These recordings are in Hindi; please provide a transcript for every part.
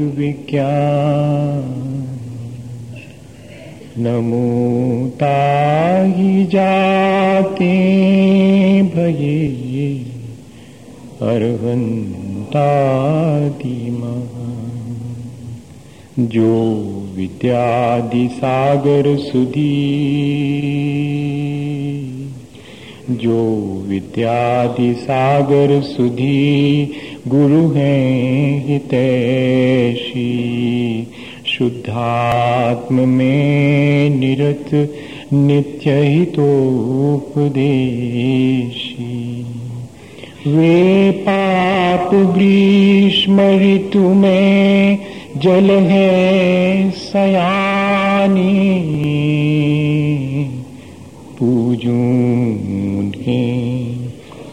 विज्ञान। नमोता ही जाते भये अर्हंतादिमा जो विद्यादि सागर सुधी। जो विद्यादि सागर सुधी। गुरु हैं हितैषी। शुद्धात्म में निरत नित्य हितोपदेशी वे पाप ग्रीष्म ऋतु में जल है सयानी। पूजू के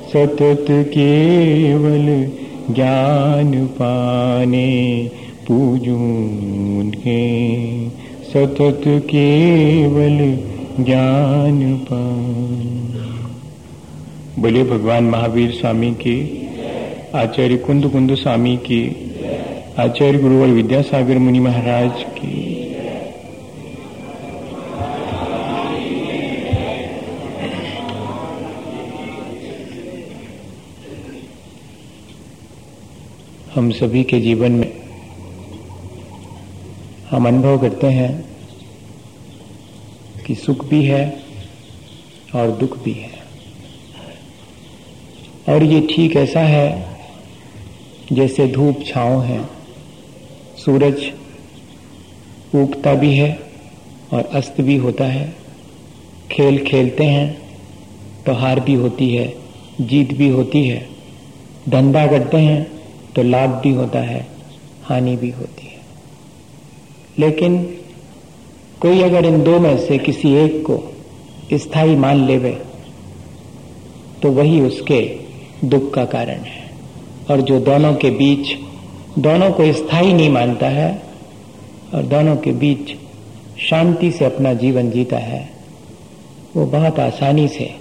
सतत केवल ज्ञान पाने पूजूं के सतत केवल ज्ञान पान बोले भगवान महावीर स्वामी की, आचार्य कुंद कुंद स्वामी की, आचार्य गुरुवर विद्यासागर मुनि महाराज की। हम सभी के जीवन में हम अनुभव करते हैं कि सुख भी है और दुख भी है। और ये ठीक ऐसा है जैसे धूप छांव है, सूरज उगता भी है और अस्त भी होता है। खेल खेलते हैं तो हार भी होती है, जीत भी होती है, धंधा करते हैं तो लाभ भी होता है, हानि भी होती है। लेकिन कोई अगर इन दो में से किसी एक को स्थायी मान लेवे तो वही उसके दुख का कारण है। और जो दोनों के बीच, दोनों को स्थायी नहीं मानता है, और दोनों के बीच शांति से अपना जीवन जीता है, वो बहुत आसानी से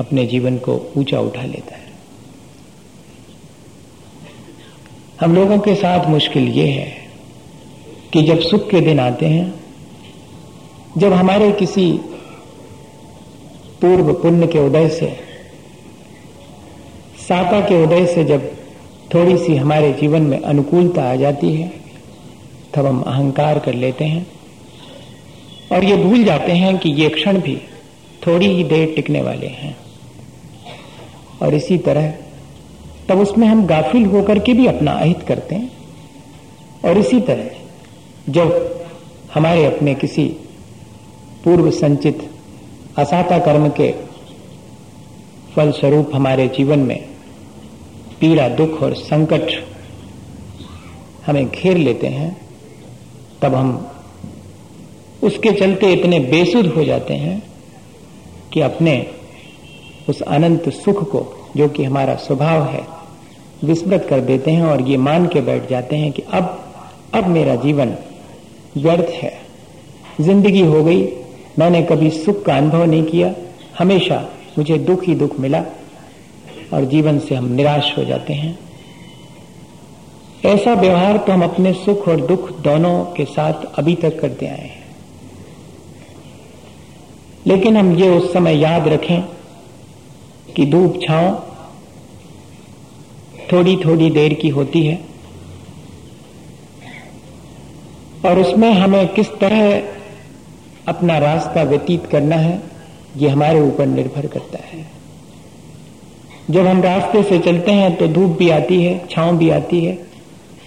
अपने जीवन को ऊँचा उठा लेता है। हम लोगों के साथ मुश्किल ये है कि जब सुख के दिन आते हैं, जब हमारे किसी पूर्व पुण्य के उदय से, साता के उदय से जब थोड़ी सी हमारे जीवन में अनुकूलता आ जाती है, तब हम अहंकार कर लेते हैं। और ये भूल जाते हैं कि ये क्षण भी थोड़ी ही देर टिकने वाले हैं। और इसी तरह तब उसमें हम गाफिल होकर के भी अपना अहित करते हैं। और इसी तरह, जब हमारे अपने किसी पूर्व संचित असाता कर्म के फलस्वरूप हमारे जीवन में पीड़ा, दुख और संकट हमें घेर लेते हैं, तब हम उसके चलते इतने बेसुध हो जाते हैं कि अपने उस अनंत सुख को, जो कि हमारा स्वभाव है विस्मृत कर देते हैं और ये मान के बैठ जाते हैं कि अब अब मेरा जीवन व्यर्थ है। ज़िंदगी हो गई, मैंने कभी सुख का अनुभव नहीं किया, हमेशा मुझे दुख ही दुख मिला और जीवन से हम निराश हो जाते हैं। ऐसा व्यवहार तो हम अपने सुख और दुख दोनों के साथ अभी तक करते आए हैं। लेकिन हम ये उस समय याद रखें कि धूप छांव थोड़ी थोड़ी देर की होती है। और उसमें हमें किस तरह अपना रास्ता व्यतीत करना है, ये हमारे ऊपर निर्भर करता है। जब हम रास्ते से चलते हैं तो धूप भी आती है, छांव भी आती है।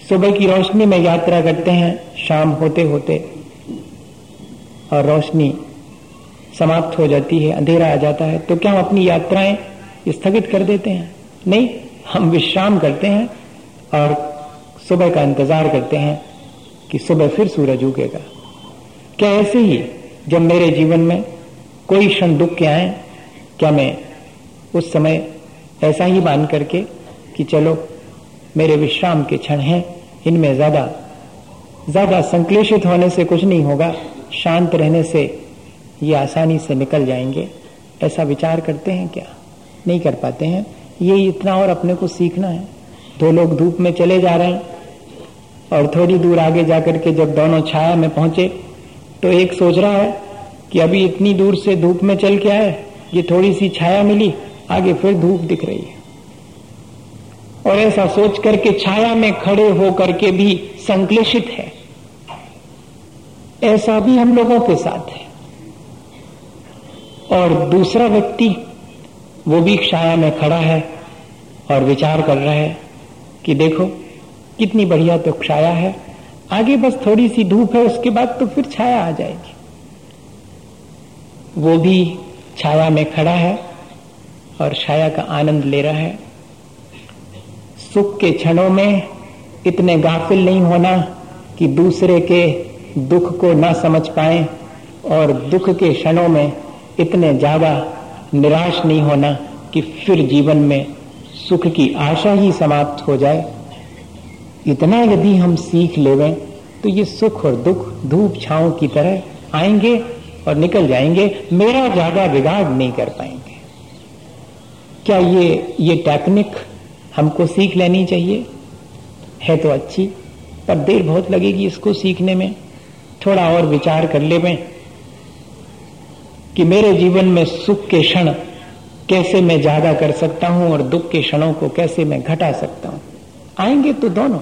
सुबह की रोशनी में यात्रा करते हैं, शाम होते होते और रोशनी समाप्त हो जाती है, अंधेरा आ जाता है तो क्या हम अपनी यात्राएँ स्थगित कर देते हैं? नहीं। हम विश्राम करते हैं और सुबह का इंतज़ार करते हैं कि सुबह फिर सूरज उगेगा। क्या ऐसे ही जब मेरे जीवन में कोई क्षण दुख के आए, क्या मैं उस समय ऐसा ही मान करके कि चलो, मेरे विश्राम के क्षण हैं, इनमें ज़्यादा ज़्यादा संक्लेशित होने से कुछ नहीं होगा, शांत रहने से ये आसानी से निकल जाएँगे। ऐसा विचार करते हैं क्या? नहीं कर पाते हैं? ये इतना और अपने को सीखना है। दो लोग धूप में चले जा रहे हैं और थोड़ी दूर आगे जाकर के जब दोनों छाया में पहुँचे तो एक सोच रहा है कि अभी इतनी दूर से धूप में चल के आए, ये थोड़ी सी छाया मिली, आगे फिर धूप दिख रही है। और ऐसा सोच करके छाया में खड़े होकर के भी संक्लेशित है। ऐसा भी हम लोगों के साथ है। और दूसरा व्यक्ति वो भी छाया में खड़ा है और विचार कर रहा है कि देखो, कितनी बढ़िया तो छाया है। आगे बस थोड़ी सी धूप है, उसके बाद तो फिर छाया आ जाएगी। वो भी छाया में खड़ा है और छाया का आनंद ले रहा है। सुख के क्षणों में इतने गाफिल नहीं होना कि दूसरे के दुख को न समझ पाए और दुख के क्षणों में इतने ज़्यादा निराश नहीं होना कि फिर जीवन में सुख की आशा ही समाप्त हो जाए। इतना यदि हम सीख लेवें तो ये सुख और दुख धूप छाओं की तरह आएँगे और निकल जाएँगे। मेरा ज़्यादा बिगाड़ नहीं कर पाएँगे। क्या ये ये टेक्निक हमको सीख लेनी चाहिए? है तो अच्छी, पर देर बहुत लगेगी इसको सीखने में। थोड़ा और विचार कर ले में कि मेरे जीवन में सुख के क्षण कैसे मैं ज़्यादा कर सकता हूँ और दुख के क्षणों को कैसे मैं घटा सकता हूँ। आएँगे तो दोनों।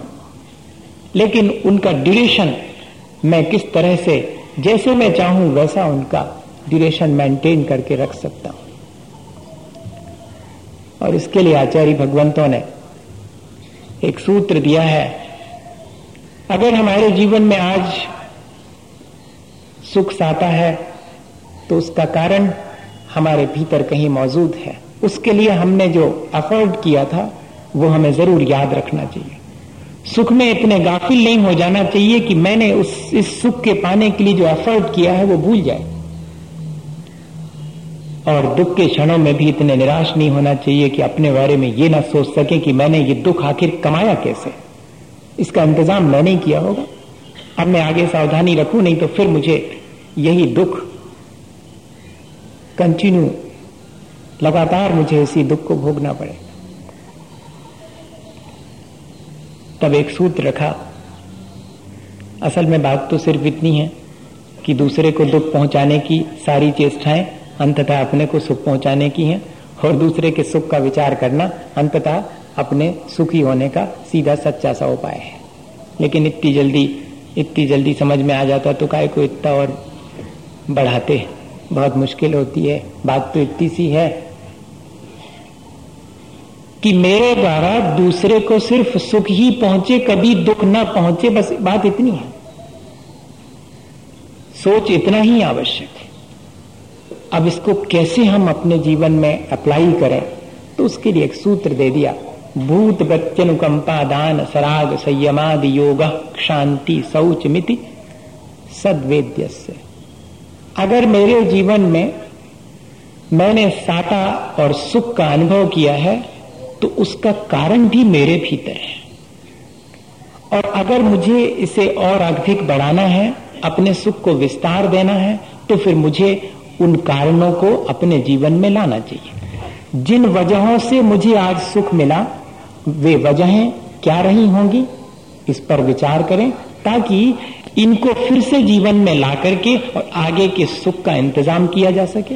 लेकिन उनका ड्यूरेशन मैं किस तरह से, जैसे मैं चाहूँ वैसा उनका ड्यूरेशन मेंटेन करके रख सकता हूँ। और इसके लिए आचार्य भगवंतों ने एक सूत्र दिया है, अगर हमारे जीवन में आज सुख साता है तो उसका कारण हमारे भीतर कहीं मौजूद है। उसके लिए हमने जो अफोर्ड किया था, वो हमें ज़रूर याद रखना चाहिए। सुख में इतने गाफिल नहीं हो जाना चाहिए कि मैंने उस, इस सुख के पाने के लिए जो एफर्ट किया है, वो भूल जाए। और दुख के क्षणों में भी इतने निराश नहीं होना चाहिए कि अपने बारे में ये ना सोच सके कि मैंने ये दुख आखिर कमाया कैसे। इसका इंतज़ाम मैंने किया होगा। अब मैं आगे सावधानी रखूँ, नहीं तो फिर मुझे यही दुख कंटिन्यू लगातार मुझे इसी दुख को भोगना पड़ेगा तब एक सूत्र रखा, असल में बात तो सिर्फ़ इतनी है कि दूसरे को दुख पहुँचाने की सारी चेष्टाएँ अंततः अपने को सुख पहुँचाने की हैं और दूसरे के सुख का विचार करना अंततः अपने सुखी होने का सीधा सच्चा सा उपाय है। लेकिन इतनी जल्दी इतनी जल्दी समझ में आ जाता तो काय को इतना और बढ़ाते बहुत मुश्किल होती है। बात तो इतनी सी है कि मेरे द्वारा दूसरे को सिर्फ़ सुख ही पहुँचे, कभी दुख ना पहुँचे, बस बात इतनी है। सोच इतना ही आवश्यक है। अब इसको कैसे हम अपने जीवन में अप्लाई करें? तो उसके लिए एक सूत्र दे दिया। भूत प्रत्यनुकंपा दान सराग संयमाद योग शांति शौच मिति सदवेद्य अगर मेरे जीवन में मैंने साता और सुख का अनुभव किया है तो उसका कारण भी मेरे भीतर है। और अगर मुझे इसे और अधिक बढ़ाना है, अपने सुख को विस्तार देना है तो फिर मुझे उन कारणों को अपने जीवन में लाना चाहिए। जिन वजहों से मुझे आज सुख मिला, वे वजहें क्या रही होंगी? इस पर विचार करें, ताकि इनको फिर से जीवन में ला करके और आगे के सुख का इंतज़ाम किया जा सके।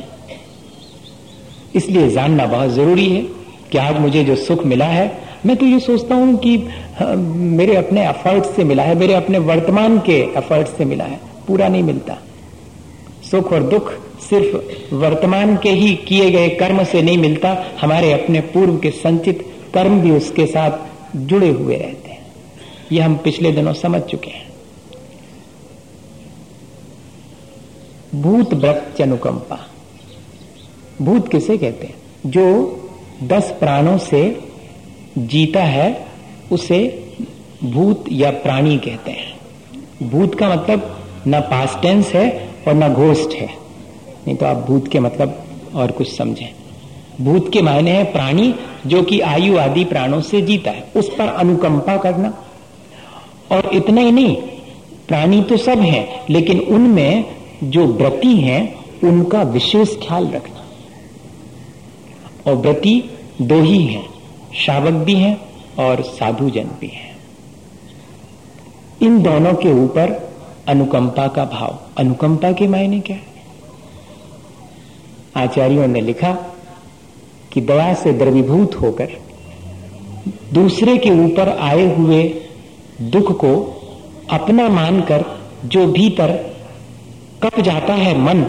इसलिए जानना बहुत ज़रूरी है कि आज मुझे जो सुख मिला है मैं तो ये सोचता हूँ कि हाँ, मेरे अपने एफर्ट से मिला है मेरे अपने वर्तमान के एफर्ट से मिला है पूरा नहीं मिलता। सुख और दुख सिर्फ़ वर्तमान के ही किए गए कर्म से नहीं मिलता हमारे अपने पूर्व के संचित कर्म भी उसके साथ जुड़े हुए रहते हैं। यह हम पिछले दिनों समझ चुके हैं। भूत व्रत अनुकंपा भूत किसे कहते हैं? जो दस प्राणों से जीता है, उसे भूत या प्राणी कहते हैं। भूत का मतलब न पास्ट टेंस है और न घोस्ट है। नहीं तो आप भूत के मतलब और कुछ समझें। भूत के मायने है प्राणी जो कि आयु आदि प्राणों से जीता है। उस पर अनुकंपा करना। और इतना ही नहीं, प्राणी तो सब हैं, लेकिन उनमें जो व्रति हैं, उनका विशेष ख्याल रखना। और व्रति दो ही हैं, शावक भी हैं और साधु जन भी हैं। इन दोनों के ऊपर अनुकंपा का भाव। अनुकंपा के मायने क्या है? आचार्यों ने लिखा कि दया से द्रवीभूत होकर दूसरे के ऊपर आए हुए दुख को अपना मानकर जो भीतर कप जाता है मन,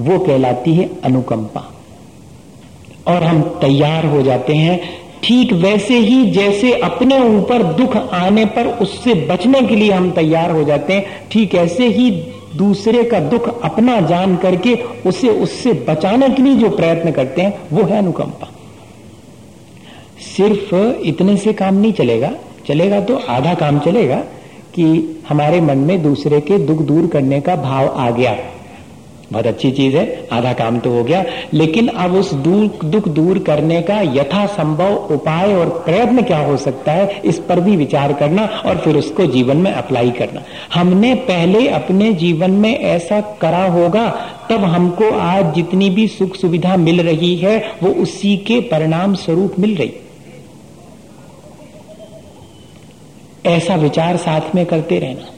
वो कहलाती है अनुकंपा। और हम तैयार हो जाते हैं, ठीक वैसे ही जैसे अपने ऊपर दुख आने पर उससे बचने के लिए हम तैयार हो जाते हैं, ठीक ऐसे ही दूसरे का दुख अपना जान करके उसे उससे बचाने के लिए जो प्रयत्न करते हैं, वो है अनुकंपा। सिर्फ़ इतने से काम नहीं चलेगा चलेगा तो आधा काम चलेगा कि हमारे मन में दूसरे के दुख दूर करने का भाव आ गया। बहुत अच्छी चीज़ है, आधा काम तो हो गया। लेकिन अब उस दुख दुख दूर करने का यथा संभव उपाय और प्रयत्न क्या हो सकता है, इस पर भी विचार करना और फिर उसको जीवन में अप्लाई करना। हमने पहले अपने जीवन में ऐसा करा होगा, तब हमको आज जितनी भी सुख सुविधा मिल रही है, वो उसी के परिणाम स्वरूप मिल रही। ऐसा विचार साथ में करते रहना।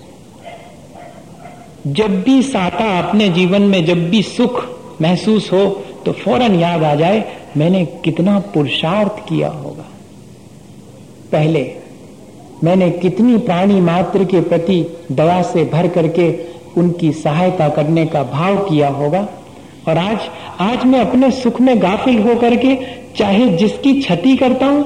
जब भी साता अपने जीवन में जब भी सुख महसूस हो तो फ़ौरन याद आ जाए, मैंने कितना पुरुषार्थ किया होगा। पहले, मैंने कितनी प्राणी मात्र के प्रति दया से भर करके उनकी सहायता करने का भाव किया होगा। और आज आज मैं अपने सुख में गाफिल होकर के, चाहे जिसकी क्षति करता हूँ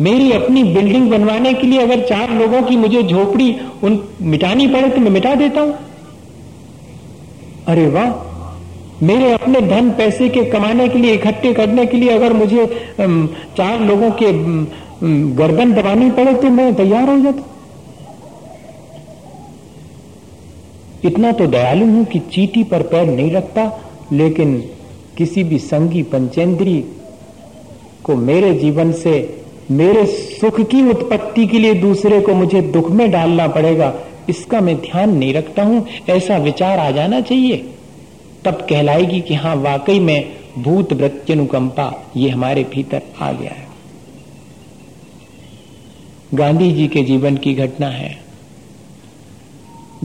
मेरी अपनी बिल्डिंग बनवाने के लिए अगर चार लोगों की मुझे झोपड़ी उन मिटानी पड़े तो मैं मिटा देता हूँ। अरे वाह, मेरे अपने धन पैसे के कमाने के लिए, इकट्ठे करने के लिए अगर मुझे चार लोगों के गर्दन दबानी पड़े तो मैं तैयार हो जाता। इतना तो दयालु हूँ कि चीटी पर पैर नहीं रखता, लेकिन किसी भी संगी पंचेंद्री को मेरे जीवन से मेरे सुख की उत्पत्ति के लिए दूसरे को मुझे दुख में डालना पड़ेगा, इसका मैं ध्यान नहीं रखता हूँ। ऐसा विचार आ जाना चाहिए। तब कहलाएगी कि हाँ वाकई में भूत वृत्यनुकंपा ये हमारे भीतर आ गया है। गांधी जी के जीवन की घटना है।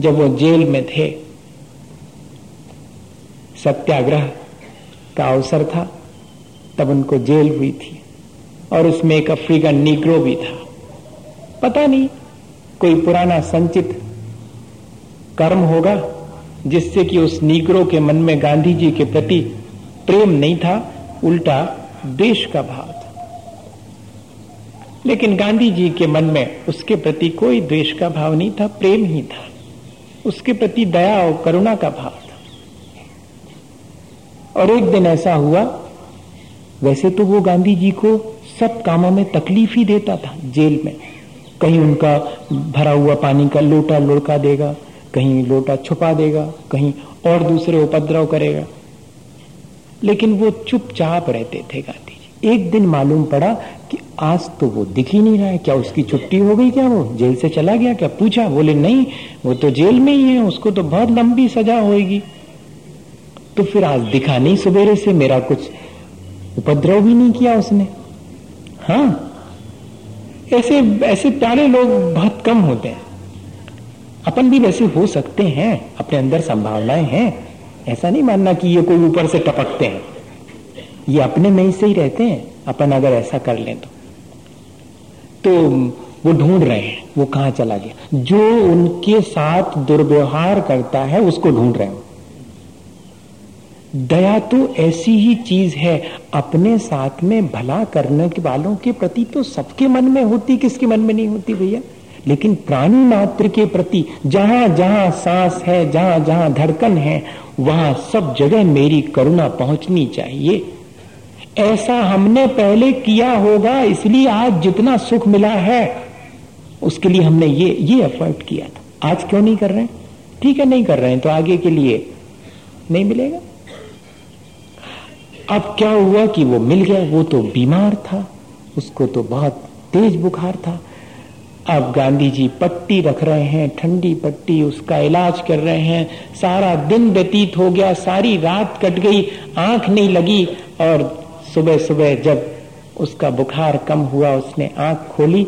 जब वो जेल में थे, सत्याग्रह का अवसर था, तब उनको जेल हुई थी। और उसमें एक अफ्रीकन निग्रो भी था। पता नहीं, कोई पुराना संचित कर्म होगा जिससे कि उस निग्रो के मन में गांधी जी के प्रति प्रेम नहीं था, उल्टा देश का भाव था। लेकिन गांधी जी के मन में उसके प्रति कोई द्वेष का भाव नहीं था, प्रेम ही था। उसके प्रति दया और करुणा का भाव था। और एक दिन ऐसा हुआ, वैसे तो वो गांधी जी को सब कामों में तकलीफ़ ही देता था जेल में। कहीं उनका भरा हुआ पानी का लोटा लुढ़का देगा, कहीं लोटा छुपा देगा, कहीं और दूसरे उपद्रव करेगा। लेकिन वो चुपचाप रहते थे गांधी जी। एक दिन मालूम पड़ा कि आज तो वो दिख ही नहीं रहा है। क्या उसकी छुट्टी हो गई क्या वो? जेल से चला गया क्या? पूछा, बोले, नहीं, वो तो जेल में ही है, उसको तो बहुत लंबी सजा होगी तो फिर आज दिखा नहीं, सवेरे से मेरा कुछ उपद्रव भी नहीं किया उसने। हाँ? ऐसे ऐसे प्यारे लोग बहुत कम होते हैं। अपन भी वैसे हो सकते हैं, अपने अंदर संभावनाएँ हैं। ऐसा नहीं मानना कि ये कोई ऊपर से टपकते हैं। ये अपने में ही से ही रहते हैं, अपन अगर ऐसा कर लें तो। तो वो ढूंढ रहे हैं, वो कहाँ चला गया? जो उनके साथ दुर्व्यवहार करता है, उसको ढूंढ रहे हैं। दया तो ऐसी ही चीज़ है, अपने साथ में भला करने के वालों के प्रति तो सबके मन में होती, किसके मन में नहीं होती भैया? लेकिन प्राणी मात्र के प्रति जहाँ जहाँ सांस है, जहाँ जहाँ धड़कन है, वहाँ सब जगह मेरी करुणा पहुंचनी चाहिए। ऐसा हमने पहले किया होगा, इसलिए आज जितना सुख मिला है, उसके लिए हमने ये ये एफर्ट किया था। आज क्यों नहीं कर रहे हैं? ठीक है, नहीं कर रहे हैं तो आगे के लिए नहीं मिलेगा। अब क्या हुआ कि वो मिल गया? वो तो बीमार था। उसको तो बहुत तेज बुखार था। अब गांधी जी पट्टी रख रहे हैं, ठंडी पट्टी, उसका इलाज कर रहे हैं। सारा दिन व्यतीत हो गया, सारी रात कट गई, आँख नहीं लगी। और सुबह सुबह जब उसका बुखार कम हुआ, उसने आँख खोली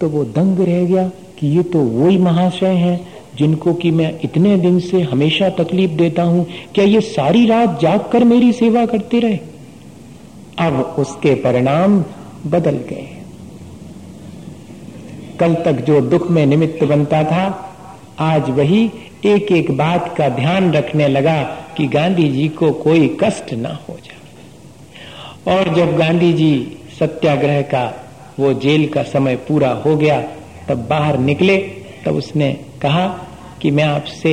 तो वो दंग रह गया कि ये तो वही महाशय हैं। जिनको कि मैं इतने दिन से हमेशा तकलीफ़ देता हूँ, क्या ये सारी रात जाग कर मेरी सेवा करते रहे? अब उसके परिणाम बदल गए। कल तक जो दुख में निमित्त बनता था, आज वही एक एक बात का ध्यान रखने लगा कि गांधी जी को कोई कष्ट ना हो जाए। और जब गांधी जी सत्याग्रह का, वो जेल का समय पूरा हो गया, तब बाहर निकले, तब उसने कहा कि मैं आपसे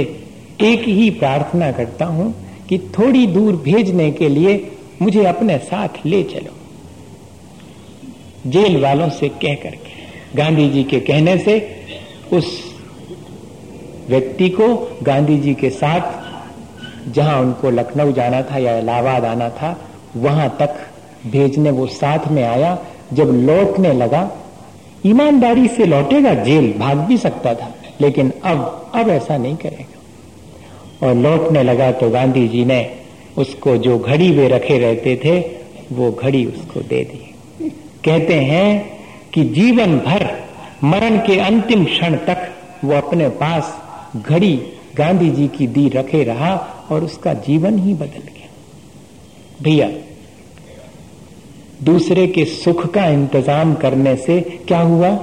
एक ही प्रार्थना करता हूँ कि थोड़ी दूर भेजने के लिए मुझे अपने साथ ले चलो। जेल वालों से कह करके गांधी जी के कहने से उस व्यक्ति को गांधी जी के साथ जहाँ उनको लखनऊ जाना था या इलाहाबाद आना था, वहाँ तक भेजने वो साथ में आया। जब लौटने लगा, ईमानदारी से लौटेगा, जेल भाग भी सकता था। लेकिन अब अब ऐसा नहीं करेगा। और लौटने लगा तो गांधी जी ने उसको जो घड़ी वे रखे रहते थे, वो घड़ी उसको दे दी। कहते हैं कि जीवन भर, मरण के अंतिम क्षण तक वो अपने पास घड़ी गांधी जी की दी रखे रहा और उसका जीवन ही बदल गया। भैया, दूसरे के सुख का इंतज़ाम करने से क्या हुआ?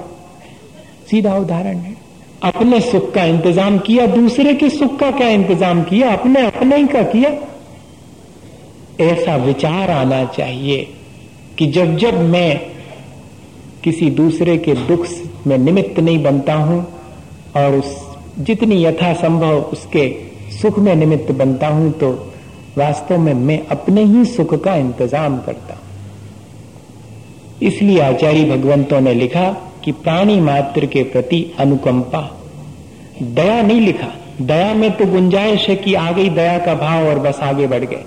सीधा उदाहरण है। अपने सुख का इंतज़ाम किया, दूसरे के सुख का क्या इंतज़ाम किया? अपने अपने ही का किया? ऐसा विचार आना चाहिए कि जब जब मैं किसी दूसरे के दुख में निमित्त नहीं बनता हूँ और उस जितनी यथासंभव उसके सुख में निमित्त बनता हूँ तो वास्तव में मैं अपने ही सुख का इंतज़ाम करता हूँ। इसलिए आचार्य भगवंतों ने लिखा कि प्राणी मात्र के प्रति अनुकंपा। दया नहीं लिखा। दया में तो गुंजाइश है कि आ गई दया का भाव और बस आगे बढ़ गए।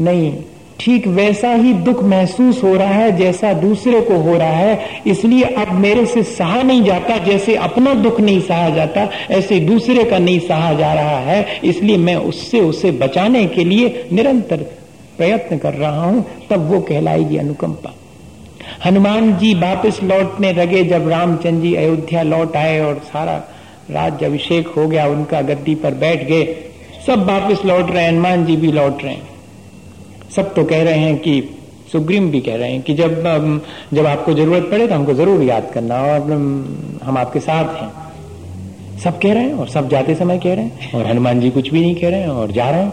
नहीं, ठीक वैसा ही दुख महसूस हो रहा है जैसा दूसरे को हो रहा है। इसलिए अब मेरे से सहा नहीं जाता, जैसे अपना दुख नहीं सहा जाता, ऐसे दूसरे का नहीं सहा जा रहा है। इसलिए मैं उससे उसे बचाने के लिए निरंतर प्रयत्न कर रहा हूँ, तब वो कहलाएगी अनुकंपा। हनुमान जी वापस लौटने लगे जब रामचंद्र जी अयोध्या लौट आए और सारा राज्य अभिषेक हो गया, उनका गद्दी पर बैठ गए। सब वापस लौट रहे हैं, हनुमान जी भी लौट रहे हैं। सब तो कह रहे हैं कि, सुग्रीम भी कह रहे हैं कि जब जब आपको ज़रूरत पड़े तो हमको ज़रूर याद करना और हम आपके साथ हैं। सब कह रहे हैं और सब जाते समय कह रहे हैं और हनुमान जी कुछ भी नहीं कह रहे हैं और जा रहे हैं।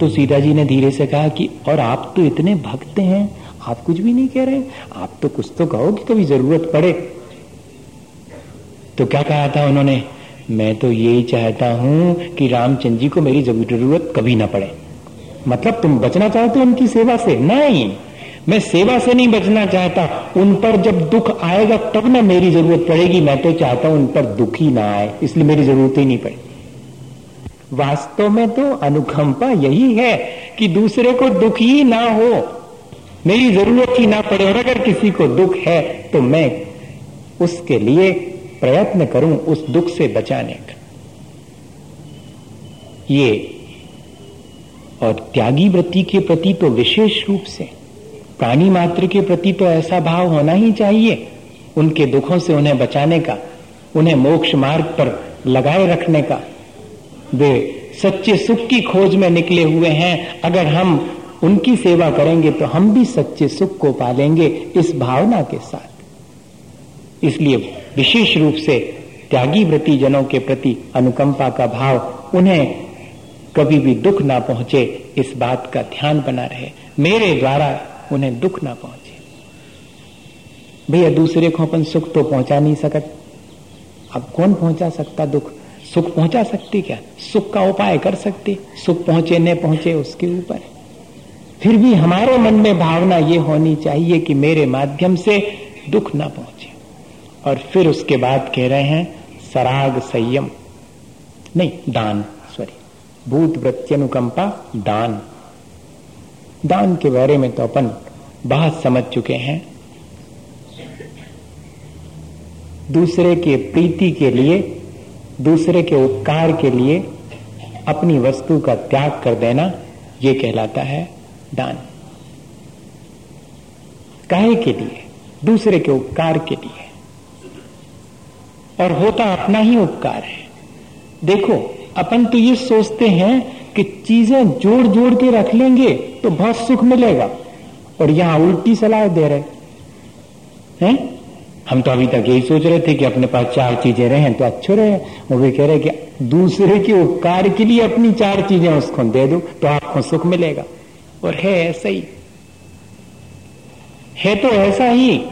तो सीता जी ने धीरे से कहा कि, और आप तो इतने भक्त हैं आप कुछ भी नहीं कह रहे, आप तो कुछ तो कहो कि कभी ज़रूरत पड़े। तो क्या कहा था उन्होंने, मैं तो यही चाहता हूँ कि रामचंद्र जी को मेरी ज़रूरत कभी ना पड़े। मतलब तुम बचना चाहते हो उनकी सेवा से? नहीं, मैं सेवा से नहीं बचना चाहता। उन पर जब दुख आएगा, तब ना मेरी ज़रूरत पड़ेगी। मैं तो चाहता हूँ उन पर दुख ही ना आए, इसलिए मेरी ज़रूरत ही नहीं पड़े। वास्तव में तो अनुकंपा यही है कि दूसरे को दुख ही ना हो। मेरी ज़रूरत ही ना पड़े और अगर किसी को दुख है तो मैं उसके लिए प्रयत्न करूँ उस दुख से बचाने का। ये और त्यागी वृत्ति के प्रति तो विशेष रूप से, प्राणी मात्र के प्रति तो ऐसा भाव होना ही चाहिए, उनके दुखों से उन्हें बचाने का, उन्हें मोक्ष मार्ग पर लगाए रखने का। वे सच्चे सुख की खोज में निकले हुए हैं, अगर हम उनकी सेवा करेंगे तो हम भी सच्चे सुख को पालेंगे इस भावना के साथ। इसलिए विशेष रूप से त्यागी व्रति जनों के प्रति अनुकंपा का भाव उन्हें कभी भी दुख ना पहुँचे, इस बात का ध्यान बना रहे। मेरे द्वारा उन्हें दुख ना पहुँचे। भैया, दूसरे को अपन सुख तो पहुँचा नहीं सकत। अब कौन पहुँचा सकता दुख? सुख पहुँचा सकती क्या? सुख का उपाय कर सकती? सुख पहुँचे, न पहुँचे, उसके ऊपर। फिर भी हमारे मन में भावना ये होनी चाहिए कि मेरे माध्यम से दुख ना पहुँचे। और फिर उसके बाद कह रहे हैं, सराग संयम। नहीं, दान सॉरी भूत वृत्यनुकंपा दान। दान के बारे में तो अपन बहुत समझ चुके हैं। दूसरे के प्रीति के लिए, दूसरे के उपकार के लिए अपनी वस्तु का त्याग कर देना ये कहलाता है। दान। काहे के लिए, दूसरे के उपकार के लिए। और होता अपना ही उपकार है। देखो, अपन तो ये सोचते हैं कि चीज़ें जोड़ जोड़ के रख लेंगे तो बहुत सुख मिलेगा। और यहाँ उल्टी सलाह दे रहे हैं। हम तो अभी तक यही सोच रहे थे कि अपने पास चार चीज़ें रहे तो अच्छे रहे वो भी कह रहे कि दूसरे के उपकार के लिए अपनी चार चीज़ें उसको दे दो तो आपको सुख मिलेगा। और है ऐसा ही। है तो ऐसा ही।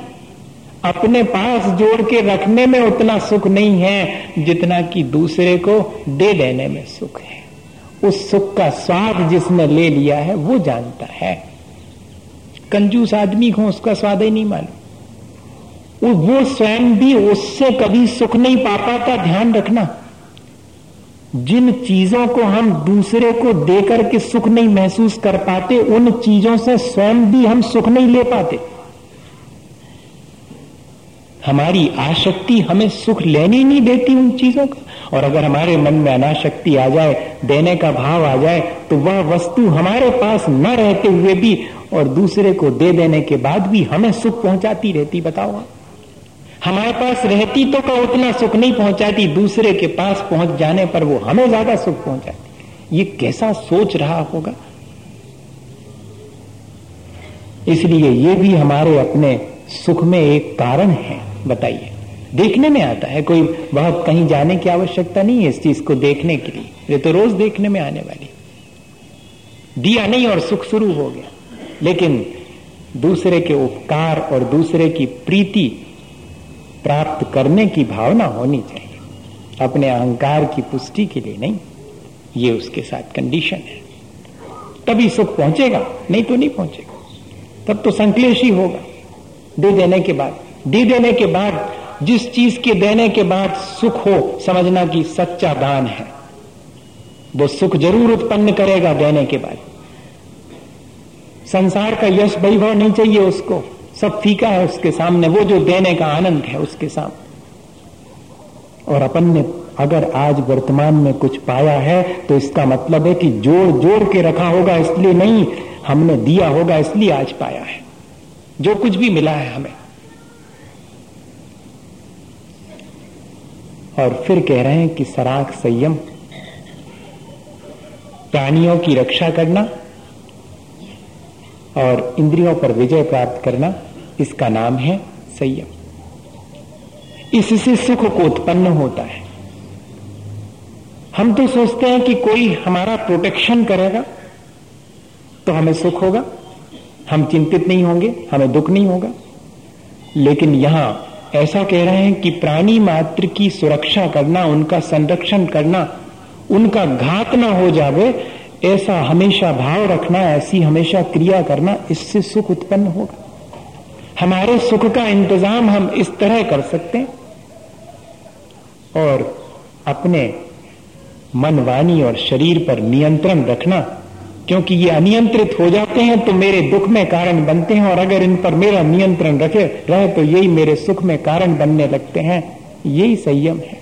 अपने पास जोड़ के रखने में उतना सुख नहीं है जितना कि दूसरे को दे देने में सुख है। उस सुख का स्वाद जिसने ले लिया है, वो जानता है। कंजूस आदमी को उसका स्वाद ही नहीं मालूम। वो स्वयं भी उससे कभी सुख नहीं पा पाता, ध्यान रखना। जिन चीज़ों को हम दूसरे को देकर के सुख नहीं महसूस कर पाते, उन चीज़ों से स्वयं भी हम सुख नहीं ले पाते। हमारी आशक्ति हमें सुख लेने नहीं देती उन चीज़ों का। और अगर हमारे मन में अनाशक्ति आ जाए, देने का भाव आ जाए तो वह वस्तु हमारे पास न रहते हुए भी और दूसरे को दे देने के बाद भी हमें सुख पहुंचाती रहती। बताओ आप। हमारे पास रहती तो का उतना सुख नहीं पहुंचाती, दूसरे के पास पहुँच जाने पर वो हमें ज़्यादा सुख पहुंचाती ये कैसा सोच रहा होगा? इसलिए ये भी हमारे अपने सुख में एक कारण है, बताइए। देखने में आता है, कोई बहुत कहीं जाने की आवश्यकता नहीं है इस चीज़ को देखने के लिए। ये तो रोज देखने में आने वाली दिया नहीं और सुख शुरू हो गया। लेकिन दूसरे के उपकार और दूसरे की प्रीति प्राप्त करने की भावना होनी चाहिए। अपने अहंकार की पुष्टि के लिए नहीं। ये उसके साथ कंडीशन है। तभी सुख पहुंचेगा, नहीं तो नहीं पहुंचेगा। तब तो संकलेश ही होगा। दे देने के बाद, दे देने के बाद, जिस चीज़ के देने के बाद सुख हो, समझना कि सच्चा दान है। वो सुख ज़रूर उत्पन्न करेगा देने के बाद। संसार का यश वैभव नहीं चाहिए उसको। सब फीका है उसके सामने, वो जो देने का आनंद है उसके सामने। और अपन ने अगर आज वर्तमान में कुछ पाया है तो इसका मतलब है कि जोड़ जोड़ के रखा होगा, इसलिए नहीं, हमने दिया होगा, इसलिए आज पाया है। जो कुछ भी मिला है हमें। और फिर कह रहे हैं कि सराख संयम, प्राणियों की रक्षा करना और इंद्रियों पर विजय प्राप्त करना इसका नाम है संयम। इससे सुख को उत्पन्न होता है। हम तो सोचते हैं कि कोई हमारा प्रोटेक्शन करेगा तो हमें सुख होगा। हम चिंतित नहीं होंगे, हमें दुख नहीं होगा। लेकिन यहाँ ऐसा कह रहे हैं कि प्राणी मात्र की सुरक्षा करना, उनका संरक्षण करना, उनका घात ना हो जावे, ऐसा हमेशा भाव रखना, ऐसी हमेशा क्रिया करना, इससे सुख उत्पन्न होगा। हमारे सुख का इंतज़ाम हम इस तरह कर सकते हैं। और अपने मन, वाणी और शरीर पर नियंत्रण रखना, क्योंकि ये अनियंत्रित हो जाते हैं तो मेरे दुख में कारण बनते हैं, और अगर इन पर मेरा नियंत्रण रखे, रहे तो यही मेरे सुख में कारण बनने लगते हैं। यही संयम है।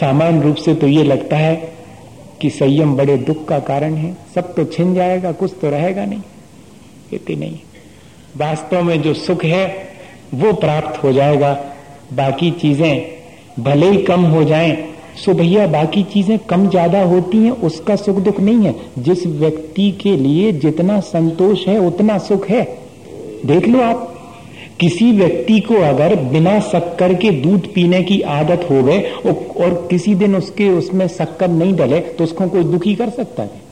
सामान्य रूप से तो ये लगता है कि संयम बड़े दुख का कारण है। सब तो छिन जाएगा, कुछ तो रहेगा नहीं। कहते नहीं। वास्तव में जो सुख है, वो प्राप्त हो जाएगा। बाकी चीज़ें भले ही कम हो जाएँ, सो भैया बाकी चीज़ें कम ज़्यादा होती हैं, उसका सुख दुख नहीं है। जिस व्यक्ति के लिए जितना संतोष है, उतना सुख है। देख लो आप, किसी व्यक्ति को अगर बिना शक्कर के दूध पीने की आदत हो गए, और किसी दिन उसके उसमें शक्कर नहीं डले तो उसको कोई दुखी कर सकता है?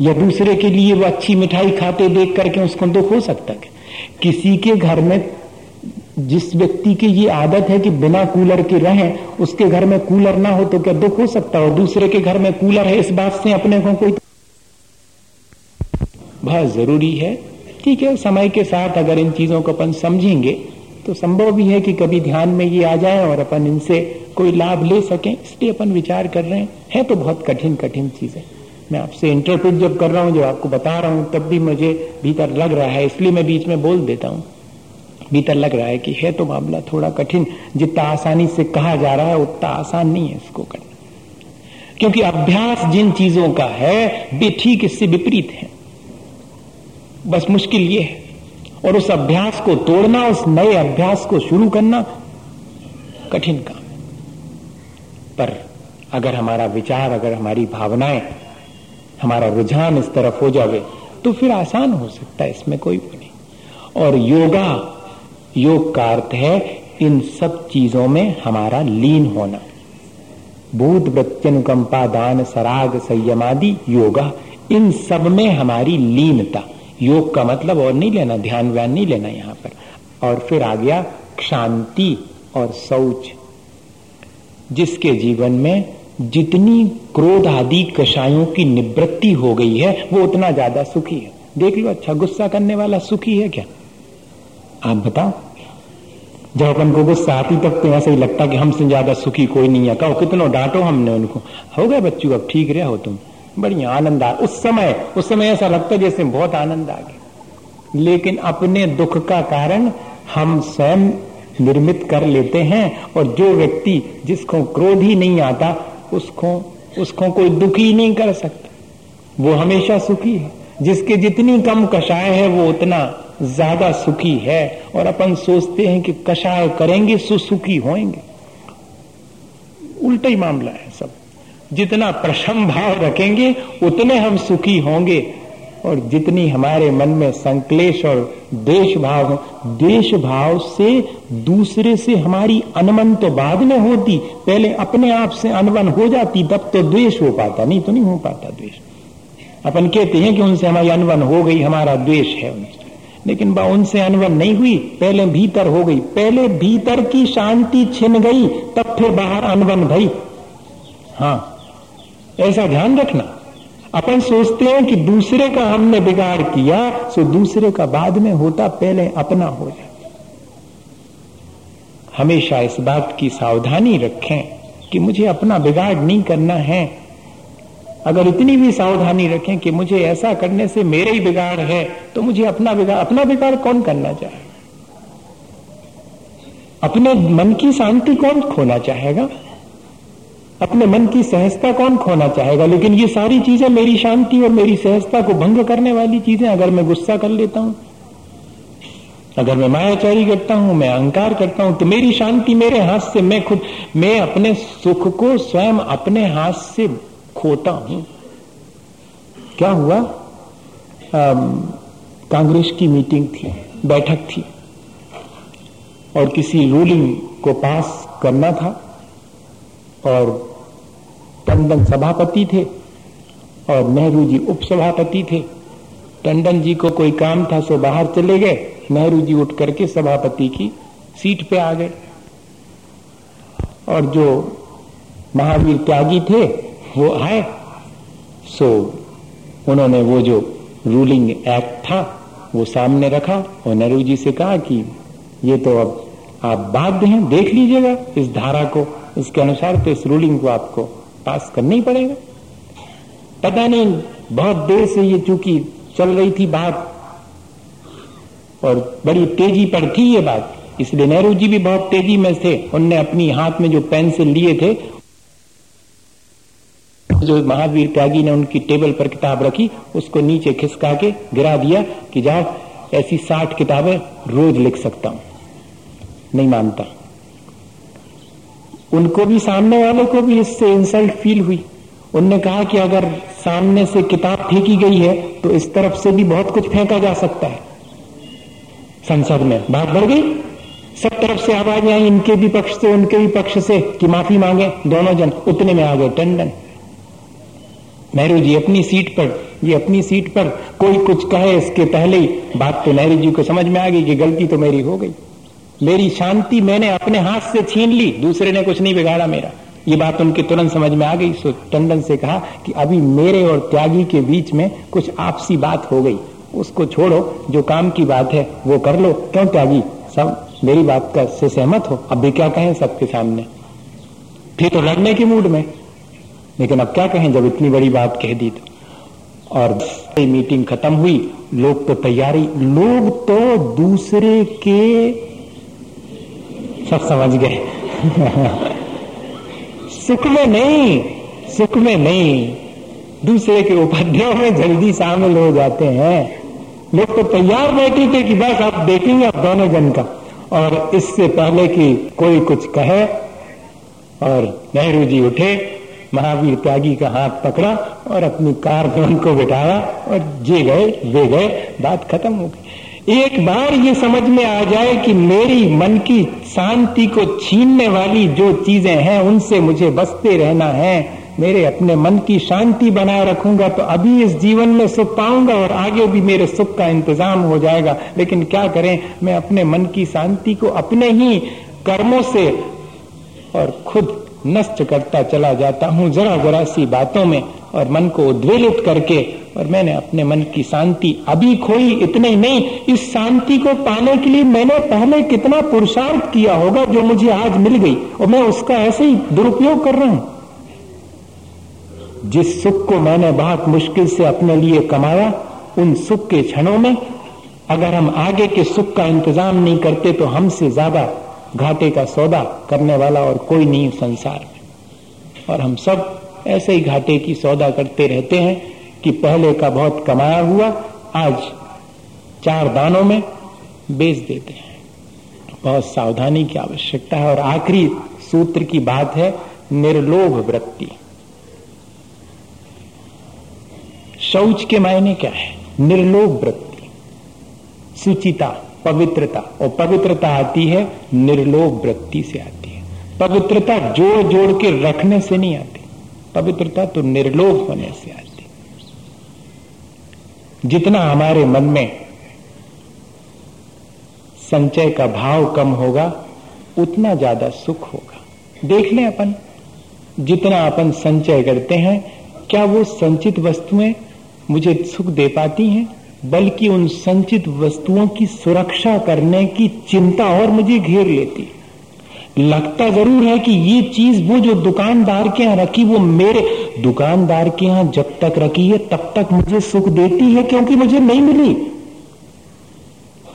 या दूसरे के लिए वो अच्छी मिठाई खाते देख करके उसको दुख हो सकता है? किसी के घर में जिस व्यक्ति की ये आदत है कि बिना कूलर के रहें, उसके घर में कूलर ना हो तो क्या दुख हो सकता है? और दूसरे के घर में कूलर है, इस बात से अपने को कोई बहुत ज़रूरी है। ठीक है, समय के साथ अगर इन चीज़ों को अपन समझेंगे तो संभव भी है कि कभी ध्यान में ये आ जाए और अपन इनसे कोई लाभ ले सकें। इसलिए अपन विचार कर रहे हैं। है तो बहुत कठिन कठिन चीज़ें। मैं आपसे इंटरप्रिट जब कर रहा हूँ, जब आपको बता रहा हूँ, तब भी मुझे भीतर लग रहा है, इसलिए मैं बीच में बोल देता हूँ। भीतर लग रहा है कि है तो मामला थोड़ा कठिन। जितना आसानी से कहा जा रहा है, उतना आसान नहीं है इसको करना। क्योंकि अभ्यास जिन चीज़ों का है, वे ठीक इससे विपरीत है। बस मुश्किल ये है। और उस अभ्यास को तोड़ना, उस नए अभ्यास को शुरू करना कठिन काम पर अगर हमारा विचार, अगर हमारी भावनाएँ हमारा रुझान इस तरफ़ हो जावे तो फिर आसान हो सकता है, इसमें कोई भी नहीं। और योगा, योग का अर्थ है, इन सब चीज़ों में हमारा लीन होना। भूत वृत्यनुकंपा दान, सराग संयमादि योगा, इन सब में हमारी लीनता। योग का मतलब और नहीं लेना, ध्यान व्यान नहीं लेना यहाँ पर। और फिर आ गया, शांति और शौच, जिसके जीवन में जितनी क्रोध आदि कषायों की निवृत्ति हो गई है, वो उतना ज़्यादा सुखी है। देख लो अच्छा गुस्सा करने वाला सुखी है क्या? आप बताओ। जब अपन को गुस्सा आती तब तो ऐसा ही लगता कि हमसे ज़्यादा सुखी कोई नहीं है। कहो, कितनो डांटो हमने उनको। हो गया बच्चों, अब ठीक रहे हो तुम। बढ़िया, आनंद आ उस समय उस समय ऐसा लगता जैसे बहुत आनंद आ गया। लेकिन अपने दुख का कारण हम स्वयं निर्मित कर लेते हैं और जो व्यक्ति जिसको क्रोध ही नहीं आता उसको उसको कोई दुखी नहीं कर सकता। वो हमेशा सुखी है। जिसके जितनी कम कषाय है, वो उतना ज़्यादा सुखी है। और अपन सोचते हैं कि कषाय करेंगे, सुसुखी होंगे। उल्टा ही मामला है सब। जितना प्रशम भाव रखेंगे, उतने हम सुखी होंगे। और जितनी हमारे मन में संकलेश और देश भाव देश भाव से दूसरे से हमारी अनमन तो बाद में होती, पहले अपने आप से अनबन हो जाती, तब तो द्वेष हो पाता, नहीं तो नहीं हो पाता द्वेष। अपन कहते हैं कि उनसे हमारी अनबन हो गई, हमारा द्वेष है उनसे। लेकिन बा, उनसे अनबन नहीं हुई, पहले भीतर हो गई, पहले भीतर की शांति छिन गई, तब फिर बाहर अनबन भई। हाँ ऐसा ध्यान रखना। अपन सोचते हैं कि दूसरे का हमने बिगाड़ किया, सो दूसरे का बाद में होता पहले अपना हो जाए। हमेशा इस बात की सावधानी रखें कि मुझे अपना बिगाड़ नहीं करना है। अगर इतनी भी सावधानी रखें कि मुझे ऐसा करने से मेरे ही बिगाड़ है तो मुझे अपना बिगाड़ अपना बिगाड़ कौन करना चाहे अपने मन की शांति कौन खोना चाहेगा? अपने मन की सहजता कौन खोना चाहेगा? लेकिन ये सारी चीज़ें मेरी शांति और मेरी सहजता को भंग करने वाली चीज़ें अगर मैं गुस्सा कर लेता हूँ, अगर मैं मायाचारी करता हूँ, मैं अहंकार करता हूँ तो मेरी शांति मेरे हाथ से, मैं खुद, मैं अपने सुख को स्वयं अपने हाथ से खोता हूँ। क्या हुआ? कांग्रेस की मीटिंग थी, बैठक थी, और किसी रूलिंग को पास करना था। और टंडन सभापति थे और नेहरू जी उपसभापति थे। टंडन जी को कोई काम था, सो बाहर चले गए। नेहरू जी उठ करके सभापति की सीट पे आ गए। और जो महावीर त्यागी थे, वो आए। सो उन्होंने वो जो रूलिंग एक्ट था, वो सामने रखा और नेहरू जी से कहा कि ये तो अब आप बाध्य हैं, देख लीजिएगा इस धारा को। इसके अनुसार तो इस रूलिंग को आपको पास करना ही पड़ेगा। पता नहीं, बहुत देर से ये चूँकि चल रही थी बात, और बड़ी तेज़ी पर थी ये बात, इसलिए नेहरू जी भी बहुत तेज़ी में थे, उनने अपनी हाथ में जो पेंसिल लिए थे, जो महावीर त्यागी ने उनकी टेबल पर किताब रखी, उसको नीचे खिसका के गिरा दिया कि जाओ, ऐसी साठ किताबें रोज लिख सकता हूँ। नहीं मानता। उनको भी, सामने वाले को भी इससे इंसल्ट फील हुई। उनने कहा कि अगर सामने से किताब फेंकी गई है तो इस तरफ़ से भी बहुत कुछ फेंका जा सकता है। संसद में बात बढ़ गई। सब तरफ़ से आवाज़ आई, इनके भी पक्ष से, उनके भी पक्ष से, कि माफ़ी मांगे। दोनों जन उतने में आ गए, टंडन। नेहरू जी, अपनी सीट पर, ये अपनी सीट पर कोई कुछ कहे, इसके पहले ही बात तो नेहरू जी को समझ में आ गई कि गलती तो मेरी हो गई। मेरी शांति मैंने अपने हाथ से छीन ली, दूसरे ने कुछ नहीं बिगाड़ा मेरा। ये बात उनके तुरंत समझ में आ गई, सो टंडन से कहा कि अभी मेरे और त्यागी के बीच में कुछ आपसी बात हो गई। उसको छोड़ो, जो काम की बात है, वो कर लो। क्यों त्यागी? सब, मेरी बात का से सहमत हो? अब भी क्या कहें सबके सामने? फिर तो लड़ने के मूड में। लेकिन अब क्या कहें, जब इतनी बड़ी बात कह दी तो? और मीटिंग खत्म हुई, लोग तो तैयारी, लोग तो दूसरे के सब समझ गए। सुख में नहीं, सुख में नहीं। दूसरे के उपद्रव में जल्दी शामिल हो जाते हैं। लोग तो तैयार बैठे थे कि बस आप देखेंगे आप दोनों जन का। और इससे पहले कि कोई कुछ कहे और नेहरू जी उठे, महावीर त्यागी का हाथ पकड़ा और अपनी कार उनको बिठाया और जे गए, वे गए, बात खत्म हो गई। एक बार ये समझ में आ जाए कि मेरी मन की शांति को छीनने वाली जो चीज़ें हैं, उनसे मुझे बसते रहना है। मेरे अपने मन की शांति बनाए रखूँगा तो अभी इस जीवन में सुख पाऊँगा और आगे भी मेरे सुख का इंतज़ाम हो जाएगा। लेकिन क्या करें, मैं अपने मन की शांति को अपने ही कर्मों से और खुद नष्ट करता चला जाता हूँ। जरा जरा सी बातों में और मन को उद्वेलित करके, और मैंने अपने मन की शांति अभी खोई, इतने ही नहीं। इस शांति को पाने के लिए मैंने पहले कितना पुरुषार्थ किया होगा जो मुझे आज मिल गई, और मैं उसका ऐसे ही दुरुपयोग कर रहा हूँ। जिस सुख को मैंने बहुत मुश्किल से अपने लिए कमाया, उन सुख के क्षणों में, अगर हम आगे के सुख का इंतज़ाम नहीं करते तो हमसे ज़्यादा घाटे का सौदा करने वाला और कोई नहीं संसार में। और हम सब ऐसे ही घाटे की सौदा करते रहते हैं कि पहले का बहुत कमाया हुआ आज चार दानों में बेच देते हैं। बहुत सावधानी की आवश्यकता है और आखिरी सूत्र की बात है निर्लोभ वृत्ति। शौच के मायने क्या है? निर्लोभ वृत्ति। सुचिता, पवित्रता और पवित्रता आती है, निर्लोभ वृत्ति से आती है। पवित्रता जोड़ जोड़ के रखने से नहीं आती। पवित्रता तो निर्लोभ होने से आती जितना हमारे मन में संचय का भाव कम होगा, उतना ज़्यादा सुख होगा। देख लें अपन, जितना अपन संचय करते हैं, क्या वो संचित वस्तुएँ मुझे सुख दे पाती हैं, बल्कि उन संचित वस्तुओं की सुरक्षा करने की चिंता और मुझे घेर लेती लगता ज़रूर है कि ये चीज़ वो जो दुकानदार के यहाँ रखी, वो मेरे दुकानदार के यहाँ जब तक रखी है, तब तक मुझे सुख देती है क्योंकि मुझे नहीं मिली।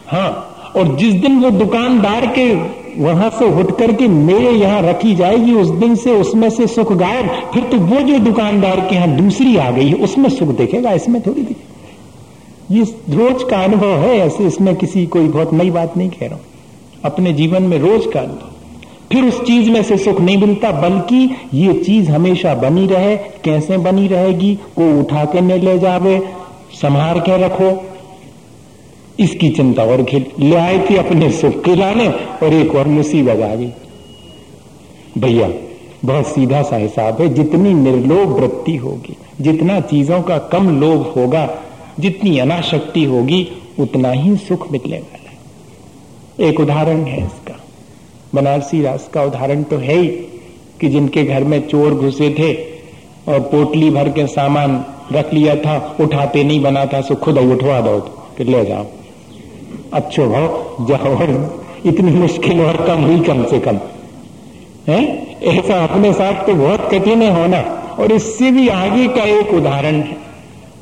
हाँ और जिस दिन वो दुकानदार के वहाँ से उठ करके मेरे यहाँ रखी जाएगी, उस दिन से उसमें से सुख गायब। फिर तो वो जो दुकानदार के यहाँ दूसरी आ गई है उसमें सुख देखेगा, इसमें थोड़ी दिखे ये रोज का अनुभव है, ऐसे इसमें किसी कोई बहुत नई बात नहीं कह रहा हूँ। अपने जीवन में रोज का अनुभव। फिर उस चीज़ में से सुख नहीं मिलता, बल्कि ये चीज़ हमेशा बनी रहे, कैसे बनी रहेगी को उठा के न ले जावे संभार के रखो। इसकी चिंता और खिल ले आए थे अपने सुख के लाने, और एक और मुसीबत आ गई। भैया, बहुत सीधा सा हिसाब है, जितनी निर्लोभ वृत्ति होगी, जितना चीज़ों का कम लोभ होगा, जितनी अनाशक्ति होगी, उतना ही सुख मिलने वाला एक उदाहरण है इसका। बनारसी रास का उदाहरण तो है ही कि जिनके घर में चोर घुसे थे और पोटली भर के सामान रख लिया था, उठाते नहीं बना था, सो खुद उठवा दो कि ले जाओ। अच्छो भाव जाओ इतनी मुश्किल और कम हुई कम से कम। है? ऐसा अपने साथ तो बहुत कठिन है होना, और इससे भी आगे का एक उदाहरण है।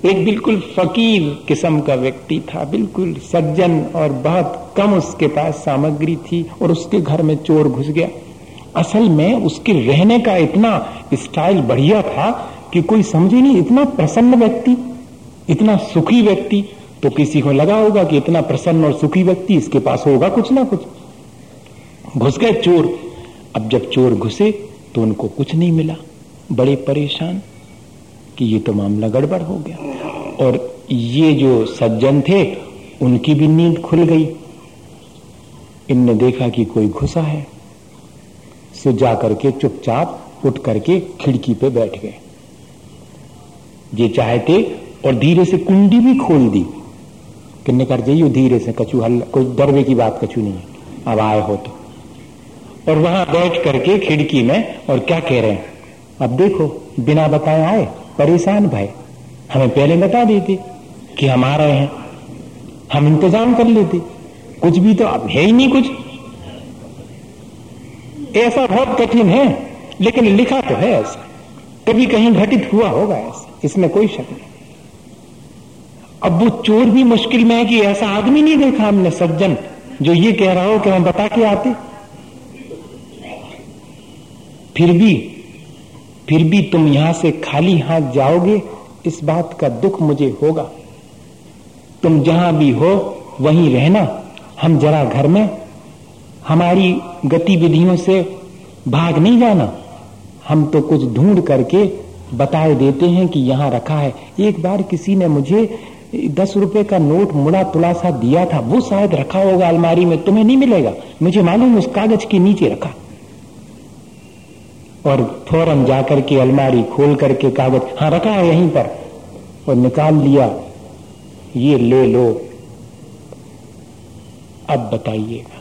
एक बिल्कुल फकीर किस्म का व्यक्ति था, बिल्कुल सज्जन और बहुत कम उसके पास सामग्री थी और उसके घर में चोर घुस गया। असल में उसके रहने का इतना स्टाइल बढ़िया था कि कोई समझे नहीं, इतना प्रसन्न व्यक्ति, इतना सुखी व्यक्ति तो किसी को लगा होगा कि इतना प्रसन्न और सुखी व्यक्ति इसके पास होगा कुछ ना कुछ। घुस गए चोर। अब जब चोर घुसे तो उनको कुछ नहीं मिला। बड़े परेशान। कि ये तो मामला गड़बड़ हो गया। और ये जो सज्जन थे, उनकी भी नींद खुल गई। इनने देखा कि कोई घुसा है। सो जा करके चुपचाप उठ करके खिड़की पे बैठ गए। ये चाहते और धीरे से कुंडी भी खोल दी। किन्ने कर जाइए धीरे से कछु हल्ला कोई डरवे की बात कछु नहीं है। अब आए हो तो। और वहाँ बैठ करके खिड़की में, और क्या कह रहे हैं? अब देखो, बिना बताए आए। परेशान भाई। हमें पहले बता देते कि हम आ रहे हैं। हम इंतज़ाम कर लेते। कुछ भी तो अब है ही नहीं कुछ। ऐसा बहुत कठिन है, लेकिन लिखा तो है ऐसा। कभी कहीं घटित हुआ होगा ऐसा। इसमें कोई शक नहीं। अब वो चोर भी मुश्किल में है कि ऐसा आदमी नहीं देखा हमने सज्जन। जो ये कह रहा हो कि हम बता के आते। फिर भी फिर भी तुम यहाँ से खाली हाथ जाओगे, इस बात का दुख मुझे होगा। तुम जहाँ भी हो, वहीं रहना। हम जरा घर में, हमारी गतिविधियों से भाग नहीं जाना। हम तो कुछ ढूंढ करके बताए देते हैं कि यहाँ रखा है। एक बार किसी ने मुझे दस रुपए का नोट मुड़ा तुला सा दिया था। वो शायद रखा होगा अलमारी में, तुम्हें नहीं मिलेगा। मुझे मालूम उस कागज़ के नीचे रखा। और फ़ौरन जाकर के अलमारी खोल करके कागज़ हाँ रखा है यहीं पर। और निकाल लिया। ये ले लो। अब बताइएगा।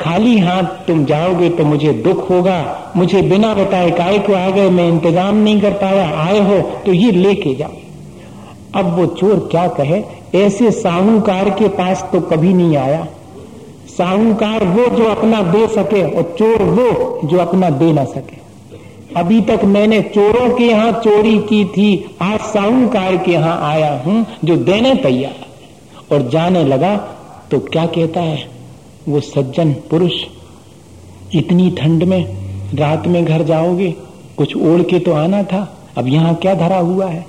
खाली हाथ तुम जाओगे तो मुझे दुख होगा। मुझे बिना बताए काय को आ गए मैं इंतज़ाम नहीं कर पाया। आए हो तो ये लेके जाओ। अब वो चोर क्या कहे? ऐसे साहूकार के पास तो कभी नहीं आया। साहूकार वो जो अपना दे सके और चोर वो जो अपना दे ना सके। अभी तक मैंने चोरों के यहाँ चोरी की थी। आज साहूकार के यहाँ आया हूँ जो देने तैयार। और जाने लगा तो क्या कहता है? वो सज्जन पुरुष, इतनी ठंड में रात में घर जाओगे? कुछ ओढ़ के तो आना था, अब यहाँ क्या धरा हुआ है?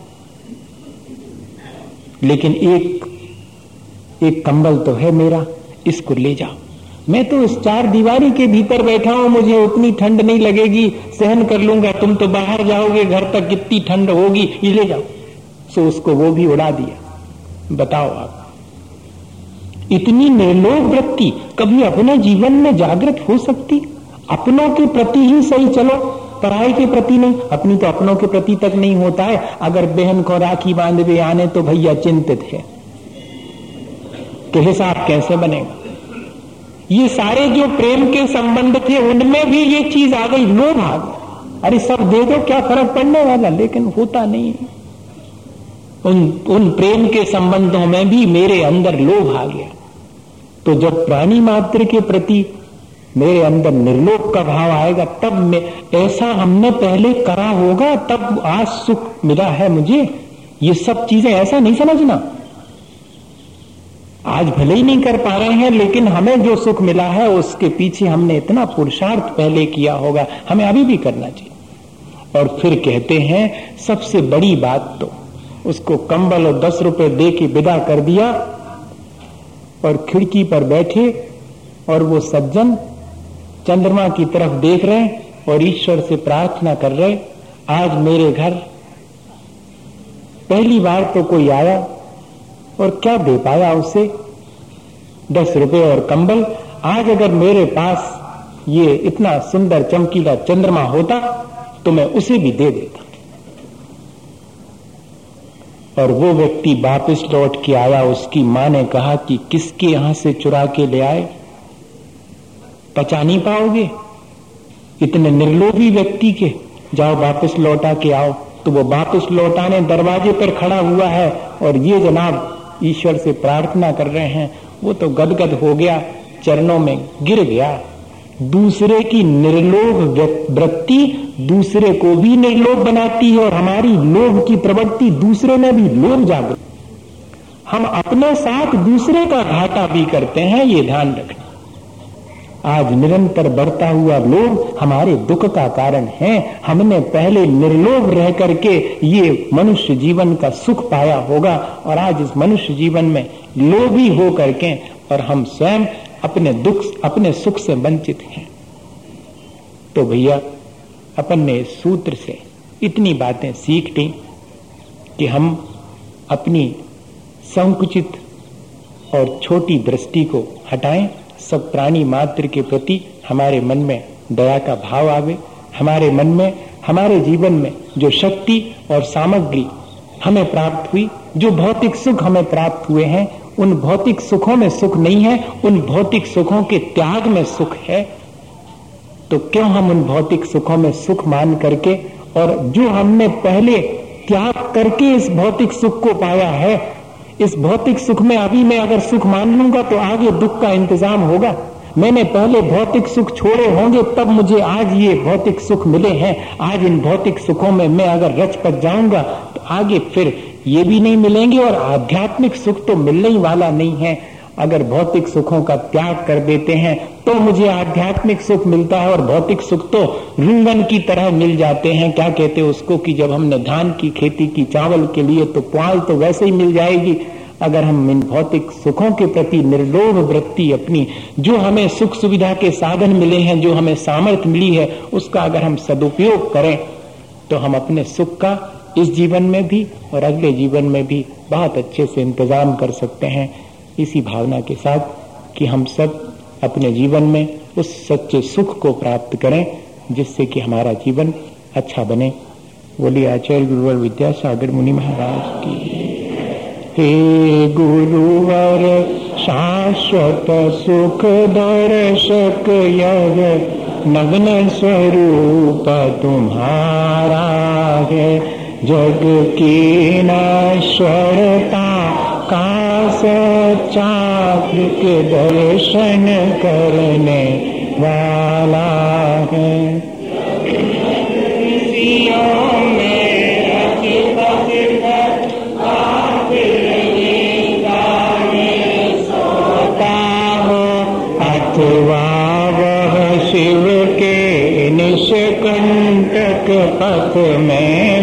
लेकिन एक एक कंबल तो है मेरा, इसको ले जाओ। मैं तो इस चार दीवारी के भीतर बैठा हूँ, मुझे उतनी ठंड नहीं लगेगी, सहन कर लूँगा, तुम तो बाहर जाओगे, घर तक कितनी ठंड होगी, ये ले जाओ। सो उसको वो भी उड़ा दिया। बताओ आप। इतनी निर्लोभ वृत्ति कभी अपने जीवन में जागृत हो सकती? अपनों के प्रति ही सही चलो पढ़ाई के प्रति नहीं, अपनी तो अपनों के प्रति तक नहीं होता है। अगर बहन को राखी बांधवे आने तो भैया चिंतित है। तो हिसाब कैसे बनेगा? ये सारे जो प्रेम के संबंध थे, उनमें भी ये चीज़ आ गई लोभ आ गया अरे सब दे दो, क्या फ़र्क पड़ने वाला? लेकिन होता नहीं। उन उन प्रेम के संबंधों में भी मेरे अंदर लोभ आ गया तो जब प्राणी मात्र के प्रति मेरे अंदर निर्लोभ का भाव आएगा, तब मैं, ऐसा हमने पहले करा होगा, तब आज सुख मिला है मुझे। ये सब चीज़ें ऐसा नहीं समझना। आज भले ही नहीं कर पा रहे हैं, लेकिन हमें जो सुख मिला है, उसके पीछे हमने इतना पुरुषार्थ पहले किया होगा। हमें अभी भी करना चाहिए। और फिर कहते हैं, सबसे बड़ी बात तो उसको कंबल और दस रुपए दे के विदा कर दिया, और खिड़की पर बैठे, और वो सज्जन चंद्रमा की तरफ़ देख रहे, और ईश्वर से प्रार्थना कर रहे, आज मेरे घर, पहली बार तो कोई आया और क्या दे पाया उसे? दस रुपए और कंबल। आज अगर मेरे पास ये इतना सुंदर चमकीला चंद्रमा होता तो मैं उसे भी दे देता। और वो व्यक्ति वापस लौट के आया, उसकी माँ ने कहा कि किसके यहाँ से चुरा के ले आए? पचा नहीं पाओगे? इतने निर्लोभी व्यक्ति के। जाओ वापस लौटा के आओ। तो वो वापस लौटाने दरवाजे पर खड़ा हुआ है और ये जनाब ईश्वर से प्रार्थना कर रहे हैं, वो तो गदगद हो गया, चरणों में गिर गया। दूसरे की निर्लोभ वृत्ति दूसरे को भी निर्लोभ बनाती है और हमारी लोभ की प्रवृत्ति दूसरे में भी लोभ जागृत। हम अपने साथ दूसरे का घाटा भी करते हैं, ये ध्यान रखना आज निरंतर बढ़ता हुआ लोभ हमारे दुख का कारण है। हमने पहले निर्लोभ रह करके ये मनुष्य जीवन का सुख पाया होगा और आज इस मनुष्य जीवन में लोभी हो करके और हम स्वयं अपने दुख, अपने सुख से वंचित हैं। तो भैया, अपन ने सूत्र से इतनी बातें सीख ली कि हम अपनी संकुचित और छोटी दृष्टि को हटाएँ। सब प्राणी मात्र के प्रति हमारे मन में दया का भाव आवे, हमारे मन में, हमारे जीवन में जो शक्ति और सामग्री हमें प्राप्त हुई, जो भौतिक सुख हमें प्राप्त हुए हैं, उन भौतिक सुखों में सुख नहीं है, उन भौतिक सुखों के त्याग में सुख है। तो क्यों हम उन भौतिक सुखों में सुख मान करके और जो हमने पहले त्याग करके इस भौतिक सुख को पाया है इस भौतिक सुख में, अभी मैं अगर सुख मान लूँगा तो आगे दुख का इंतज़ाम होगा। मैंने पहले भौतिक सुख छोड़े होंगे, तब मुझे आज ये भौतिक सुख मिले हैं। आज इन भौतिक सुखों में मैं अगर रच पर जाऊँगा तो आगे फिर ये भी नहीं मिलेंगे और आध्यात्मिक सुख तो मिलने ही वाला नहीं है। अगर भौतिक सुखों का त्याग कर देते हैं तो मुझे आध्यात्मिक सुख मिलता है और भौतिक सुख तो रिंगन की तरह मिल जाते हैं। क्या कहते हैं उसको कि जब हमने धान की खेती की, चावल के लिए तो पुआल तो वैसे ही मिल जाएगी। अगर हम इन भौतिक सुखों के प्रति निर्लोभ वृत्ति अपनी, जो हमें सुख सुविधा के साधन मिले हैं, जो हमें सामर्थ्य मिली है, उसका अगर हम सदुपयोग करें तो हम अपने सुख का इस जीवन में भी और अगले जीवन में भी बहुत अच्छे से इंतज़ाम कर सकते हैं। इसी भावना के साथ कि हम सब अपने जीवन में उस सच्चे सुख को प्राप्त करें, जिससे कि हमारा जीवन अच्छा बने। बोलिए आचार्य गुरुवर विद्यासागर मुनि महाराज की। हे गुरुवर, शाश्वत सुख दर्शक यग नग्न स्वरूप तुम्हारा है। जग की नश्वरता सच्चा दर्शन करने वाला है। शिव के निष्कंटक पथ में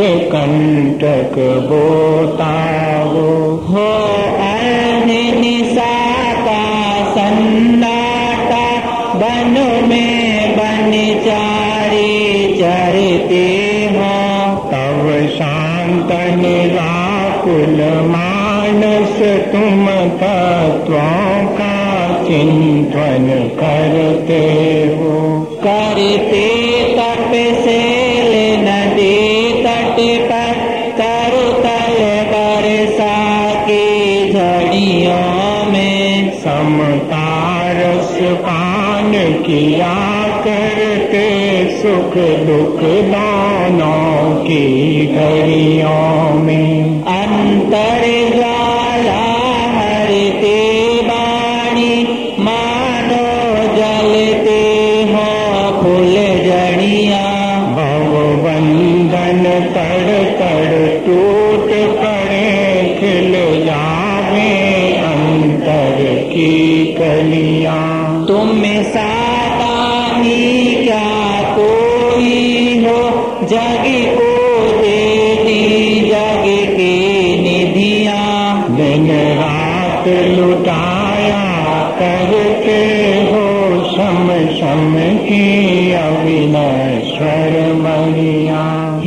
कण्टक बोतावो हो निशा सन मे बन् चारि चरते ह। तव शान्त निराकुल मानस तुम मानस का चिन्तन करते। किया करते सुख दुख दानों की घड़ियों में।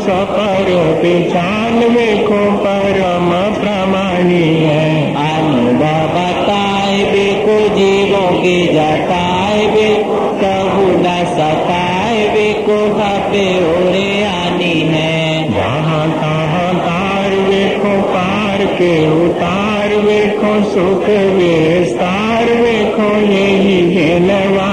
सपर पिछानवे को परम प्रमाणी है। अनुभव बताए बेको जीवों के जताए बे कहू न सताए बेको हपे ओरे आनी है। जहाँ तहाँ तार वेखो पार के उतार वेखो सुख विस्तार वेखो यही है नवा